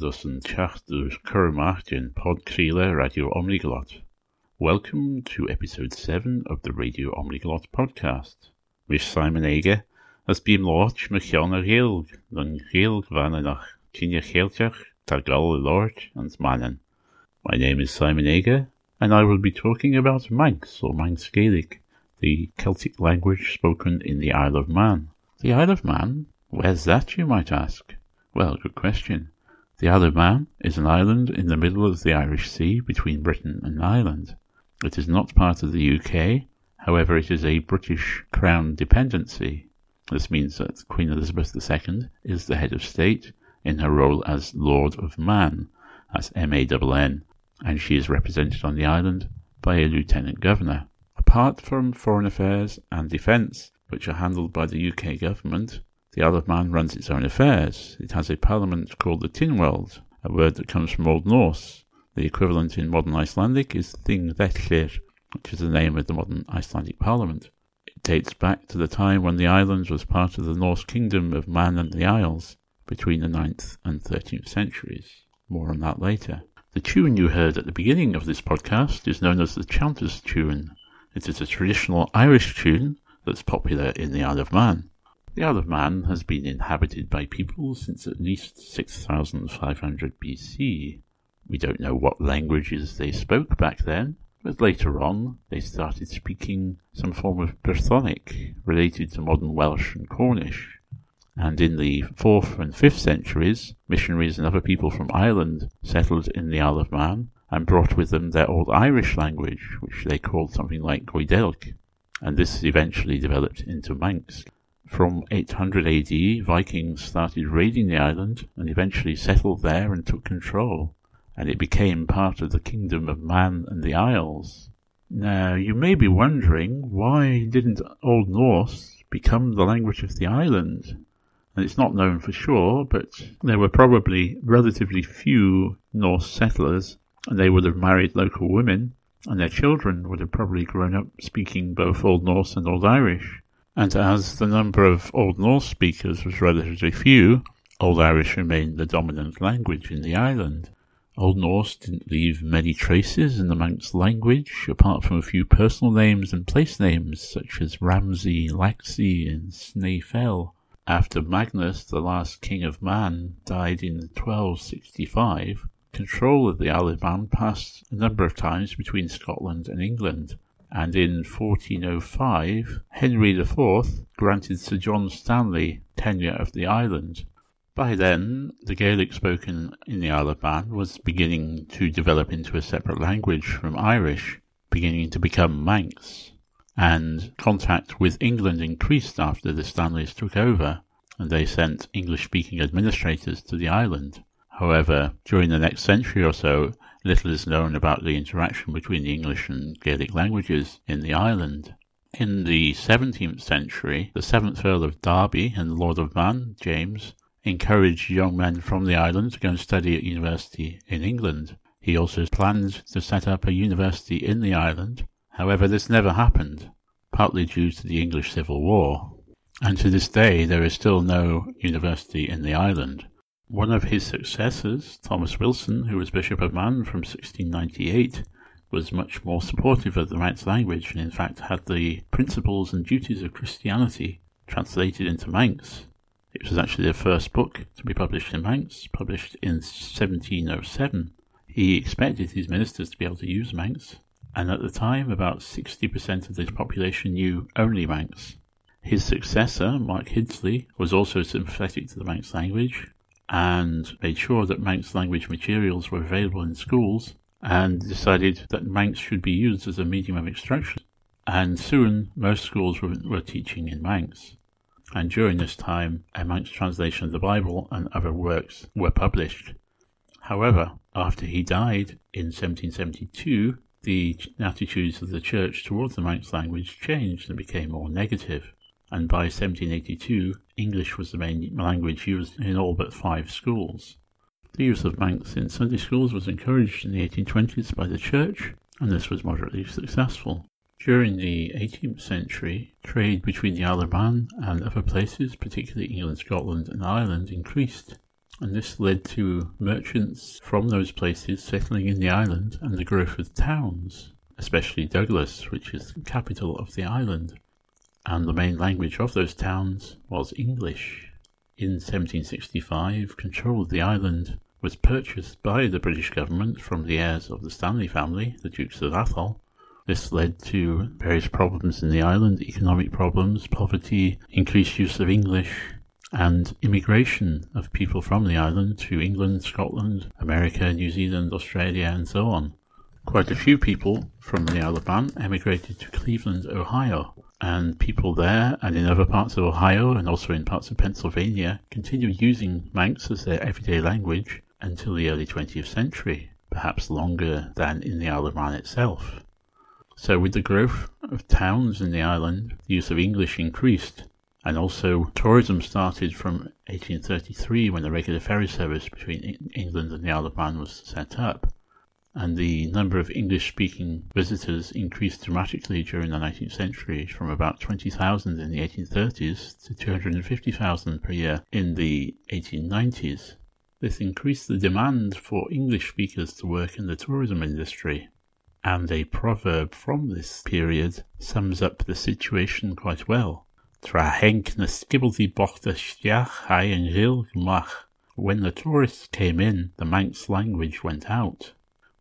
siarad yn teachtar Curmach in Podcreela Radio Omniglot. Welcome to episode 7 of the Radio Omniglot podcast. Miss Simon Ager has been launched Michion a Gheelg, dan Gheelg van nach Kinja Geeltjach, Targal Lord and Mannen. My name is Simon Ager, and I will be talking about Manx or Manx Gaelic, the Celtic language spoken in the Isle of Man. The Isle of Man? Where's that, you might ask? Well, good question. The Isle of Man is an island in the middle of the Irish Sea between Britain and Ireland. It is not part of the UK, however, it is a British Crown dependency. This means that Queen Elizabeth II is the head of state in her role as Lord of Man, as M-A-N-N, and she is represented on the island by a Lieutenant Governor. Apart from foreign affairs and defence, which are handled by the UK government, the Isle of Man runs its own affairs. It has a parliament called the Tynwald, a word that comes from Old Norse. The equivalent in modern Icelandic is Thingvellir, which is the name of the modern Icelandic parliament. It dates back to the time when the island was part of the Norse kingdom of Man and the Isles between the 9th and 13th centuries. More on that later. The tune you heard at the beginning of this podcast is known as the Chanters tune. It is a traditional Irish tune that's popular in the Isle of Man. The Isle of Man has been inhabited by people since at least 6500 BC. We don't know what languages they spoke back then, but later on they started speaking some form of Brythonic related to modern Welsh and Cornish. And in the 4th and 5th centuries, missionaries and other people from Ireland settled in the Isle of Man and brought with them their old Irish language, which they called something like Goidelic, and this eventually developed into Manx. From 800 AD, Vikings started raiding the island and eventually settled there and took control, and it became part of the kingdom of Man and the Isles. Now, you may be wondering why didn't Old Norse become the language of the island? And it's not known for sure, but there were probably relatively few Norse settlers, and they would have married local women, and their children would have probably grown up speaking both Old Norse and Old Irish and as the number of Old Norse speakers was relatively few, Old Irish remained the dominant language in the island. Old Norse didn't leave many traces in the Manx language, apart from a few personal names and place names such as Ramsey, Laxey, and Snaefell. After Magnus, the last king of Man, died in 1265, control of the Isle of Man passed a number of times between Scotland and England and in 1405 Henry IV granted Sir John Stanley tenure of the island. By then, the Gaelic spoken in the Isle of Man was beginning to develop into a separate language from Irish, beginning to become Manx, and contact with England increased after the Stanleys took over, and they sent English-speaking administrators to the island. However, during the next century or so, Little is known about the interaction between the English and Gaelic languages in the island. In the 17th century, the 7th Earl of Derby and Lord of Man, James, encouraged young men from the island to go and study at university in England. He also planned to set up a university in the island. However, this never happened, partly due to the English Civil War. And to this day, there is still no university in the island. One of his successors, Thomas Wilson, who was Bishop of Man from 1698, was much more supportive of the Manx language and in fact had the principles and duties of Christianity translated into Manx. It was actually the first book to be published in Manx, published in 1707. He expected his ministers to be able to use Manx, and at the time about 60% of the population knew only Manx. His successor, Mark Hildesley, was also sympathetic to the Manx language and made sure that Manx language materials were available in schools and decided that Manx should be used as a medium of instruction. And soon most schools were, were teaching in Manx. And during this time, a Manx translation of the Bible and other works were published. However, after he died in 1772, the attitudes of the church towards the Manx language changed and became more negative and by 1782 English was the main language used in all but five schools. The use of Manx in Sunday schools was encouraged in the 1820s by the church, and this was moderately successful. During the 18th century, trade between the Isle of Man and other places, particularly England, Scotland, and Ireland, increased, and this led to merchants from those places settling in the island and the growth of towns, especially Douglas, which is the capital of the island. And the main language of those towns was English. In 1765, control of the island was purchased by the British government from the heirs of the Stanley family, the Dukes of Athol. This led to various problems in the island, economic problems, poverty, increased use of English, and immigration of people from the island to England, Scotland, America, New Zealand, Australia, and so on. Quite a few people from the Isle of Man emigrated to Cleveland, Ohio, and people there and in other parts of Ohio and also in parts of Pennsylvania continued using Manx as their everyday language until the early 20th century, perhaps longer than in the Isle of Man itself. So, with the growth of towns in the island, the use of English increased, and also, tourism started from 1833 when the regular ferry service between England and the Isle of Man was set up. And the number of English speaking visitors increased dramatically during the 19th century from about 20,000 in the 1830s to 250,000 per year in the 1890s. This increased the demand for English speakers to work in the tourism industry. And a proverb from this period sums up the situation quite well. Tra Henk na. When the tourists came in, the Manx language went out.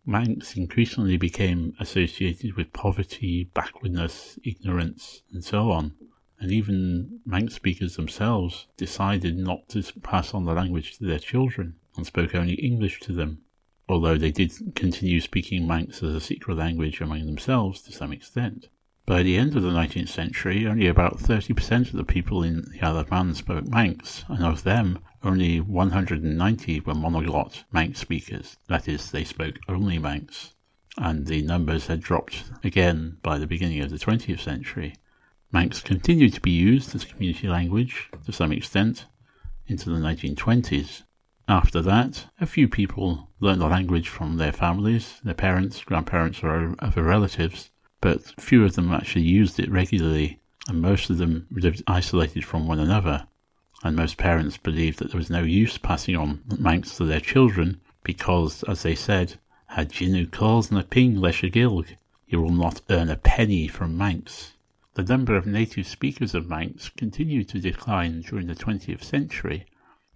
Manx increasingly became associated with poverty, backwardness, ignorance, and so on. And even Manx speakers themselves decided not to pass on the language to their children and spoke only English to them, although they did continue speaking Manx as a secret language among themselves to some extent. By the end of the 19th century, only about 30% of the people in the Isle of Man spoke Manx, and of them, only 190 were monoglot Manx speakers. That is, they spoke only Manx. And the numbers had dropped again by the beginning of the 20th century. Manx continued to be used as community language to some extent into the 1920s. After that, a few people learned the language from their families, their parents, grandparents, or other relatives, but few of them actually used it regularly, and most of them lived isolated from one another. And most parents believed that there was no use passing on Manx to their children because, as they said, had Jinu calls na ping gilg, you will not earn a penny from Manx. The number of native speakers of Manx continued to decline during the 20th century,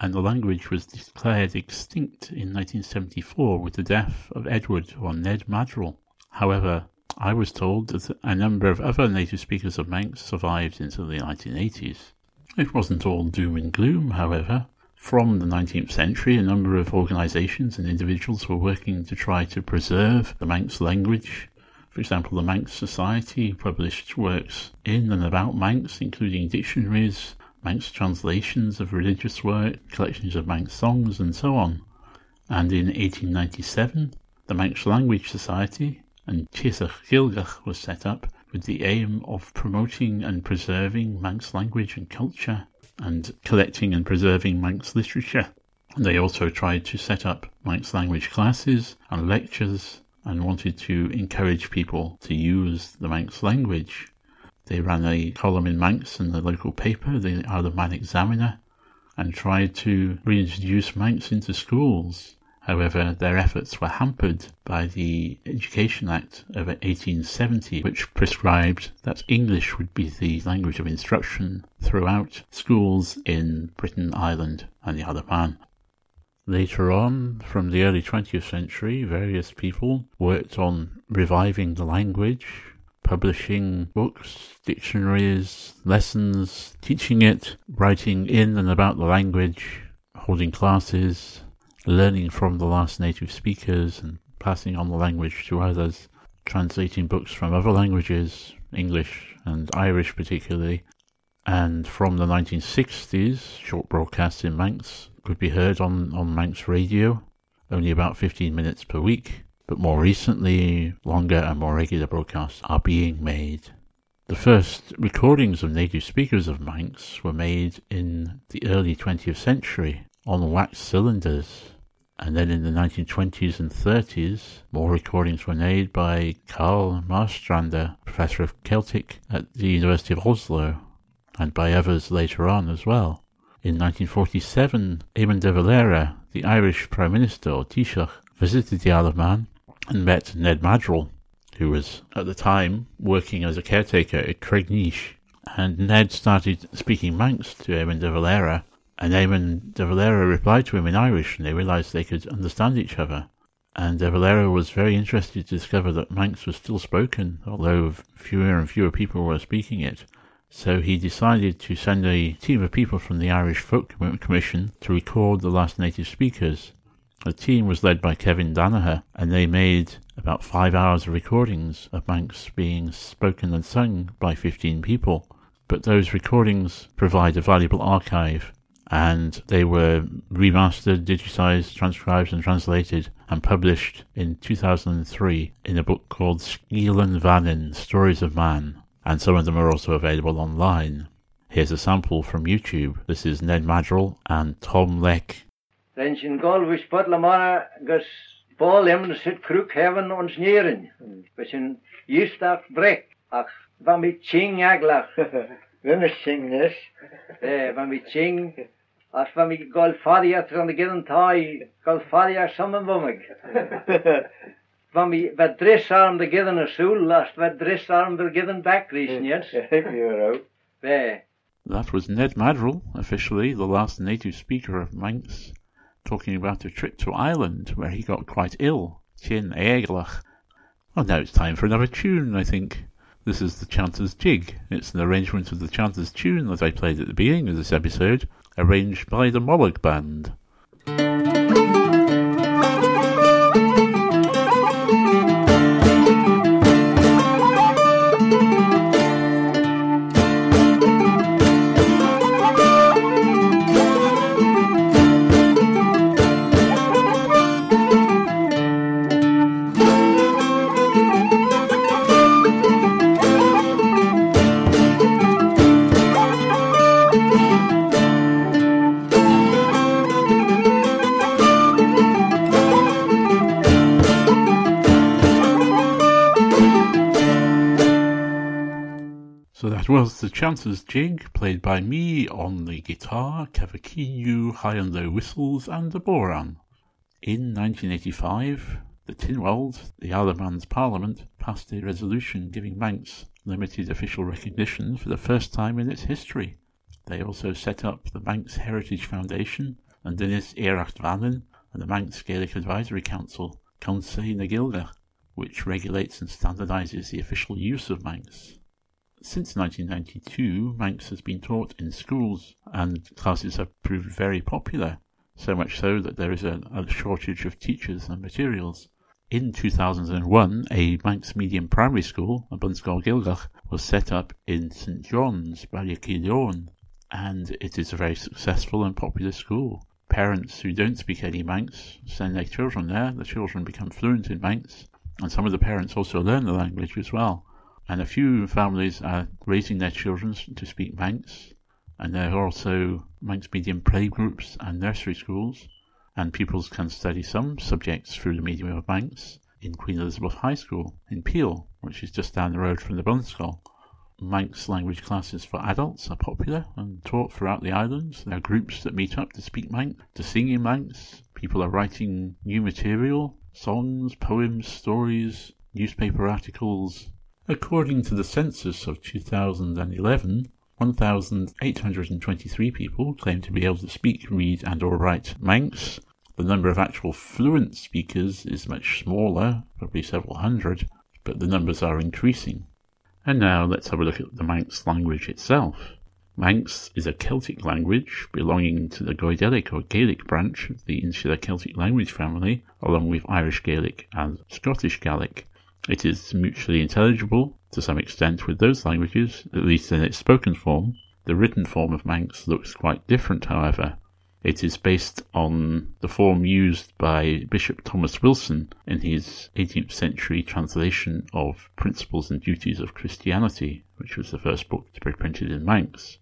and the language was declared extinct in 1974 with the death of Edward or Ned Maddrell. However, I was told that a number of other native speakers of Manx survived into the 1980s. It wasn't all doom and gloom, however. From the 19th century, a number of organisations and individuals were working to try to preserve the Manx language. For example, the Manx Society published works in and about Manx, including dictionaries, Manx translations of religious work, collections of Manx songs, and so on. And in 1897, the Manx Language Society and Çheshaght Ghailckagh was set up with the aim of promoting and preserving Manx language and culture and collecting and preserving Manx literature. They also tried to set up Manx language classes and lectures and wanted to encourage people to use the Manx language. They ran a column in Manx in the local paper, the Isle of Man Examiner, and tried to reintroduce Manx into schools However, their efforts were hampered by the Education Act of 1870, which prescribed that English would be the language of instruction throughout schools in Britain, Ireland, and the Isle of Man. Later on, from the early 20th century, various people worked on reviving the language, publishing books, dictionaries, lessons, teaching it, writing in and about the language, holding classes, learning from the last native speakers and passing on the language to others, translating books from other languages, English and Irish particularly. And from the 1960s, short broadcasts in Manx could be heard on, on Manx radio, only about 15 minutes per week. But more recently, longer and more regular broadcasts are being made. The first recordings of native speakers of Manx were made in the early 20th century on wax cylinders and then in the 1920s and 30s, more recordings were made by Karl Marstrander, professor of Celtic at the University of Oslo, and by others later on as well. In 1947, Eamon de Valera the Irish Prime Minister, or Taoiseach, visited the Isle of Man and met Ned Maddrell, who was at the time working as a caretaker at Cregneash. And Ned started speaking Manx to Eamon de Valera, and Eamon de Valera replied to him in Irish, and they realized they could understand each other. And de Valera was very interested to discover that Manx was still spoken, although fewer and fewer people were speaking it. So he decided to send a team of people from the Irish Folk Commission to record the last native speakers. The team was led by Kevin Danaher, and they made about five hours of recordings of Manx being spoken and sung by 15 people. But those recordings provide a valuable archive, and they were remastered, digitized, transcribed, and translated, and published in 2003 in a book called Skeealyn Vannin Stories of Man and some of them are also available online. Here's a sample from YouTube. This is Ned Maddrell and Tom Leck. Ren sin gáilhús bud le mar gus báil imna sit crúk heaven ons snéan, be sin díisteach brek ach bha mi ching aglach rinne singnes bha eh, mi ching as bha mi gáil fadiat an de gidan táid gáil fadiar saman bumig. van wie wat drisarm de gidden a soul last wat drisarm de gidden back recent yes there that was Ned Maddrell, officially the last native speaker of Manx, talking about a trip to Ireland where he got quite ill. Chin Eaglach. Well, now it's time for another tune, I think. This is the Chanter's Jig. It's an arrangement of the Chanter's tune that I played at the beginning of this episode, arranged by the Mollag Band. Was the Chanter's Jig, played by me on the guitar, cavaquinho, high and low whistles, and the bodhrán. In 1985, the Tynwald, the Isle Parliament, passed a resolution giving Manx limited official recognition for the first time in its history. They also set up the Manx Heritage Foundation and Dinis Eiracht Vannin and the Manx Gaelic Advisory Council, Conseil na Gaeilge, which regulates and standardizes the official use of Manx. Since 1992, Manx has been taught in schools, and classes have proved very popular, so much so that there is a, a shortage of teachers and materials. In 2001, a Manx medium primary school, a Bunscoill Ghaelgagh, was set up in St John's, Ballykeelowen, and it is a very successful and popular school. Parents who don't speak any Manx send their children there, the children become fluent in Manx, and some of the parents also learn the language as well. And a few families are raising their children to speak Manx, and there are also Manx medium playgroups and nursery schools, and pupils can study some subjects through the medium of Manx in Queen Elizabeth High School in Peel, which is just down the road from the Bunscoill. Manx language classes for adults are popular and taught throughout the islands. There are groups that meet up to speak Manx, to sing in Manx. People are writing new material, songs, poems, stories, newspaper articles, According to the census of 2011, 1,823 people claim to be able to speak, read, and or write Manx. The number of actual fluent speakers is much smaller, probably several hundred, but the numbers are increasing. And now let's have a look at the Manx language itself. Manx is a Celtic language belonging to the Goidelic or Gaelic branch of the insular Celtic language family, along with Irish Gaelic and Scottish Gaelic. It is mutually intelligible to some extent with those languages, at least in its spoken form. The written form of Manx looks quite different, however. It is based on the form used by Bishop Thomas Wilson in his 18th century translation of Principles and Duties of Christianity, which was the first book to be printed in Manx.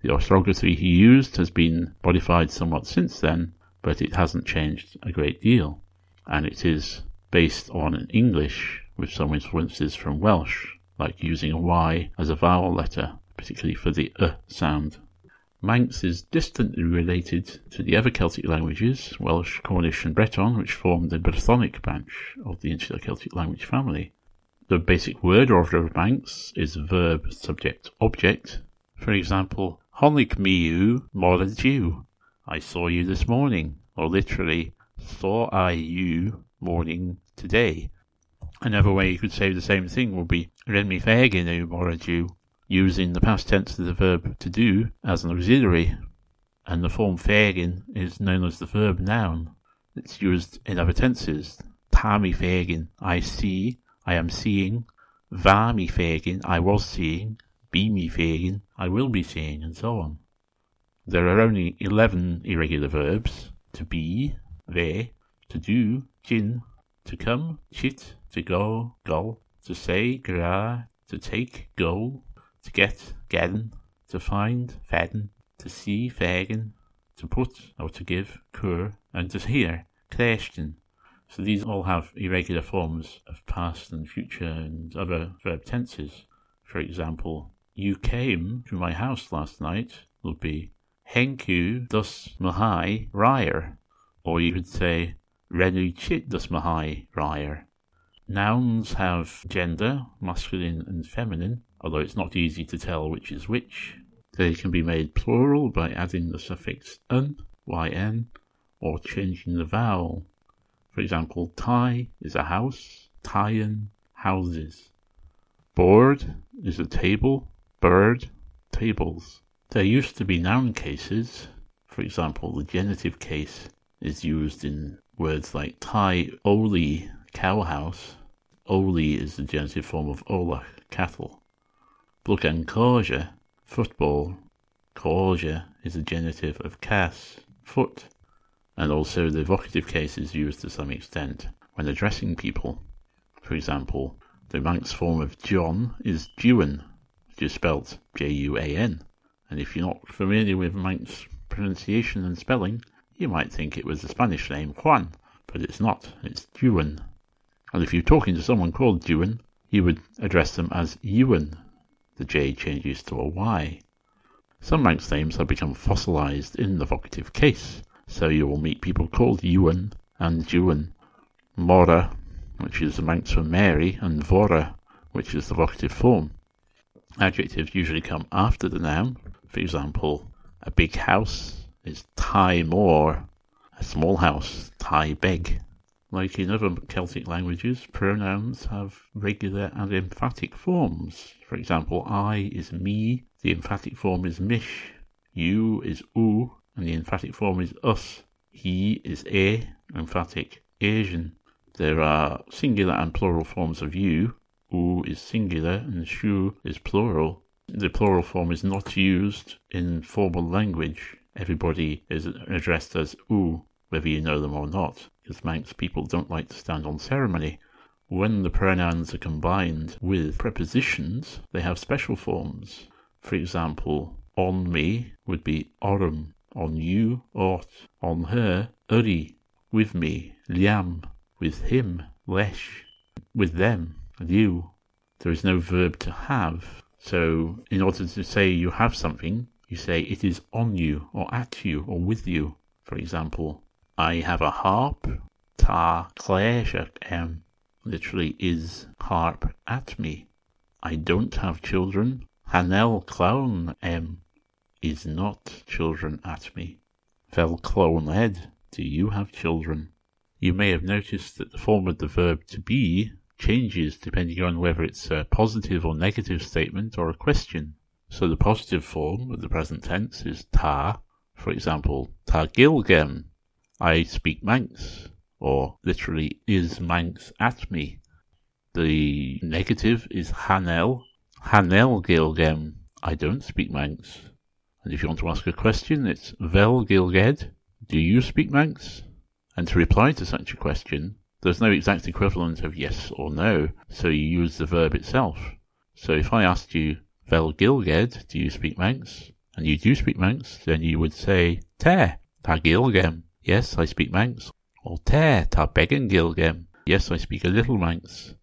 The orthography he used has been modified somewhat since then, but it hasn't changed a great deal, and it is based on an English with some influences from Welsh, like using a Y as a vowel letter, particularly for the uh sound. Manx is distantly related to the other Celtic languages, Welsh, Cornish, and Breton, which form the Brythonic branch of the insular Celtic language family. The basic word order of Manx is verb, subject, object. For example, Honig miu moradiu. I saw you this morning, or literally, saw I you morning today. Another way you could say the same thing would be Ren mi fegin u moradiu using the past tense of the verb to do as an auxiliary, and the form fagin is known as the verb noun. It's used in other tenses. Tami fagin, I see, I am seeing. Vami fagin, I was seeing. Be me fagin, I will be seeing, and so on. There are only 11 irregular verbs to be, ve, to do, jin, to come, chit, to go, gol, to say, gra, to take, go, to get, gedden, to find, fedden, to see, fegen, to put or to give, kur, and to hear, kresten. So these all have irregular forms of past and future and other verb tenses. For example, you came to my house last night would be henku dus mahai ryer, or you could say renu chit dus mahai ryer. Nouns have gender, masculine and feminine, although it's not easy to tell which is which. They can be made plural by adding the suffix un, yn, or changing the vowel. For example, tai is a house, tyen, houses. Board is a table, bird, tables. There used to be noun cases. For example, the genitive case is used in words like Thai oli, cow house. Oli is the genitive form of ola, cattle. Blugan Korja, football. Korja is the genitive of cas, foot, and also the vocative case is used to some extent when addressing people. For example, the Manx form of John is Juan, which is spelt J-U-A-N. And if you're not familiar with Manx pronunciation and spelling, you might think it was the Spanish name Juan, but it's not, it's Juan. And if you're talking to someone called Juan, you would address them as Ewan, the J changes to a Y. Some Manx names have become fossilized in the vocative case, so you will meet people called Ewan and Juan. Mora, which is the Manx for Mary, and Vora, which is the vocative form. Adjectives usually come after the noun. For example, a big house is Tai More, a small house, Tai Beg. Like in other Celtic languages, pronouns have regular and emphatic forms. For example, I is me, the emphatic form is mish, you is u, and the emphatic form is us. He is e, emphatic Asian. There are singular and plural forms of you. U is singular and shu is plural. The plural form is not used in formal language. Everybody is addressed as u, whether you know them or not because Manx people don't like to stand on ceremony. When the pronouns are combined with prepositions, they have special forms. For example, on me would be orum, on you, ort, on her, uri, with me, liam, with him, lesh, with them, you. There is no verb to have, so in order to say you have something, you say it is on you, or at you, or with you. For example, I have a harp. Ta cléisiach em literally is harp at me. I don't have children. Hanel clown em is not children at me. Fel clown ed, do you have children? You may have noticed that the form of the verb to be changes depending on whether it's a positive or negative statement or a question. So the positive form of the present tense is ta. For example, ta gilgem, I speak Manx, or literally, is Manx at me? The negative is Hanel. Hanel Gilgem, I don't speak Manx. And if you want to ask a question, it's Vel Gilged, do you speak Manx? And to reply to such a question, there's no exact equivalent of yes or no, so you use the verb itself. So if I asked you, Vel Gilged, do you speak Manx? And you do speak Manx, then you would say, Te, ta Gilgem. Yes, I speak Manx. Or te, ta began gilgem. Yes, I speak a little Manx.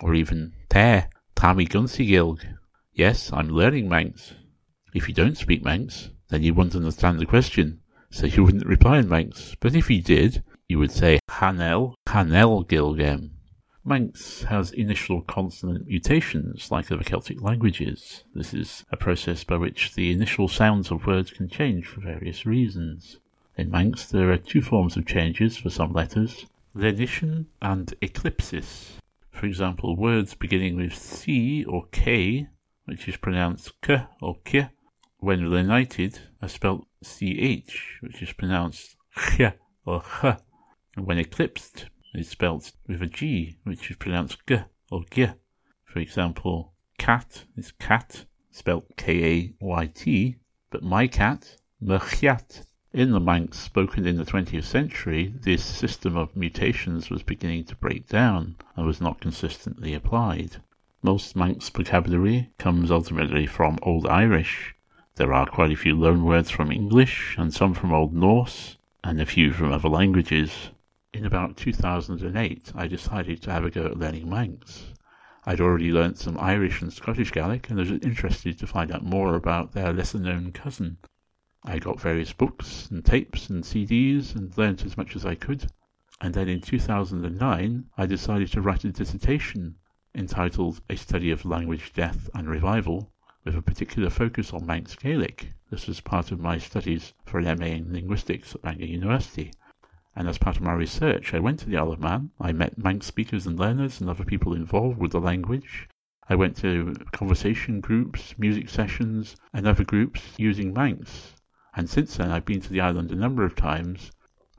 Or even te, ta gunsi gilg. Yes, I'm learning Manx. If you don't speak Manx, then you wouldn't understand the question, so you wouldn't reply in Manx. But if you did, you would say Hanel, Hanel Gilgem. Manx has initial consonant mutations like other Celtic languages. This is a process by which the initial sounds of words can change for various reasons. In Manx, there are two forms of changes for some letters lenition and eclipsis. For example, words beginning with C or K, which is pronounced K or K, when lenited, are spelt CH, which is pronounced Ch or Ch, and when eclipsed, is spelt with a G, which is pronounced G or G. For example, cat is cat, spelt K-A-Y-T, but my cat, Merchiat. In the Manx spoken in the 20th century, this system of mutations was beginning to break down and was not consistently applied. Most Manx vocabulary comes ultimately from Old Irish. There are quite a few loanwords from English and some from Old Norse and a few from other languages. In about 2008, I decided to have a go at learning Manx. I'd already learnt some Irish and Scottish Gaelic and was interested to find out more about their lesser known cousin, I got various books and tapes and CDs and learnt as much as I could. And then in 2009, I decided to write a dissertation entitled A Study of Language, Death and Revival, with a particular focus on Manx Gaelic. This was part of my studies for an MA in Linguistics at Bangor University. And as part of my research, I went to the Isle of Man. I met Manx speakers and learners and other people involved with the language. I went to conversation groups, music sessions, and other groups using Manx and since then I've been to the island a number of times.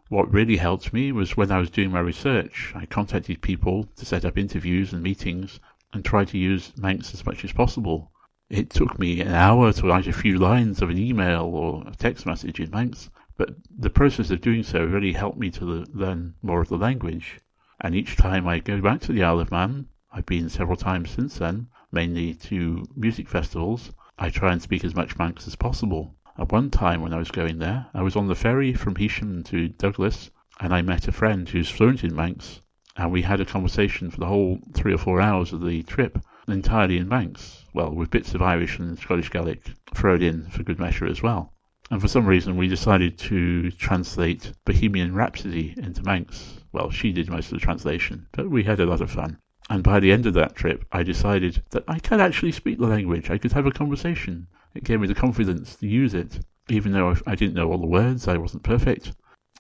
What really helped me was when I was doing my research, I contacted people to set up interviews and meetings and try to use Manx as much as possible. It took me an hour to write a few lines of an email or a text message in Manx, but the process of doing so really helped me to learn more of the language. And each time I go back to the Isle of Man, I've been several times since then, mainly to music festivals, I try and speak as much Manx as possible. At one time when I was going there, I was on the ferry from Heysham to Douglas, and I met a friend who's fluent in Manx, and we had a conversation for the whole three or four hours of the trip, entirely in Manx, well, with bits of Irish and Scottish Gaelic thrown in for good measure as well. And for some reason, we decided to translate Bohemian Rhapsody into Manx. Well, she did most of the translation, but we had a lot of fun. And by the end of that trip, I decided that I could actually speak the language. I could have a conversation. It gave me the confidence to use it, even though I didn't know all the words, I wasn't perfect.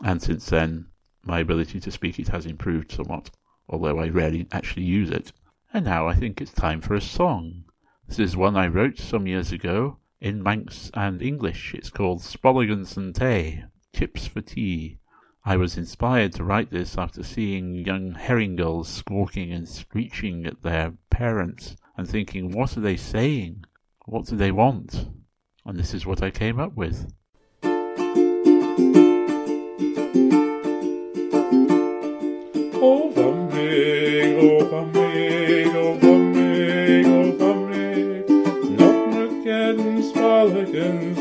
And since then, my ability to speak it has improved somewhat, although I rarely actually use it. And now I think it's time for a song. This is one I wrote some years ago in Manx and English. It's called Spolligans and Tay, Chips for Tea. I was inspired to write this after seeing young herring gulls squawking and screeching at their parents and thinking, what are they saying? What do they want? And this is what I came up with. Oh, spalligans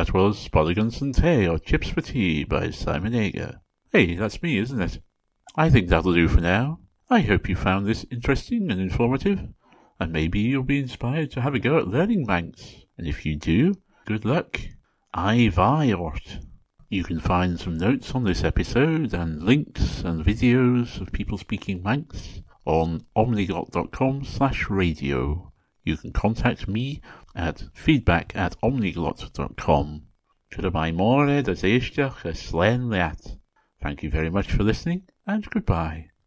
that was Spolligans and Tay, or Chips for Tea by Simon Ager. Hey, that's me, isn't it? I think that'll do for now. I hope you found this interesting and informative, and maybe you'll be inspired to have a go at learning Manx. And if you do, good luck. I Viort. You can find some notes on this episode and links and videos of people speaking Manx on omniglot.com slash radio. You can contact me at feedback at omniglot.com. Could I more as eistach a slen leat. Thank you very much for listening and goodbye.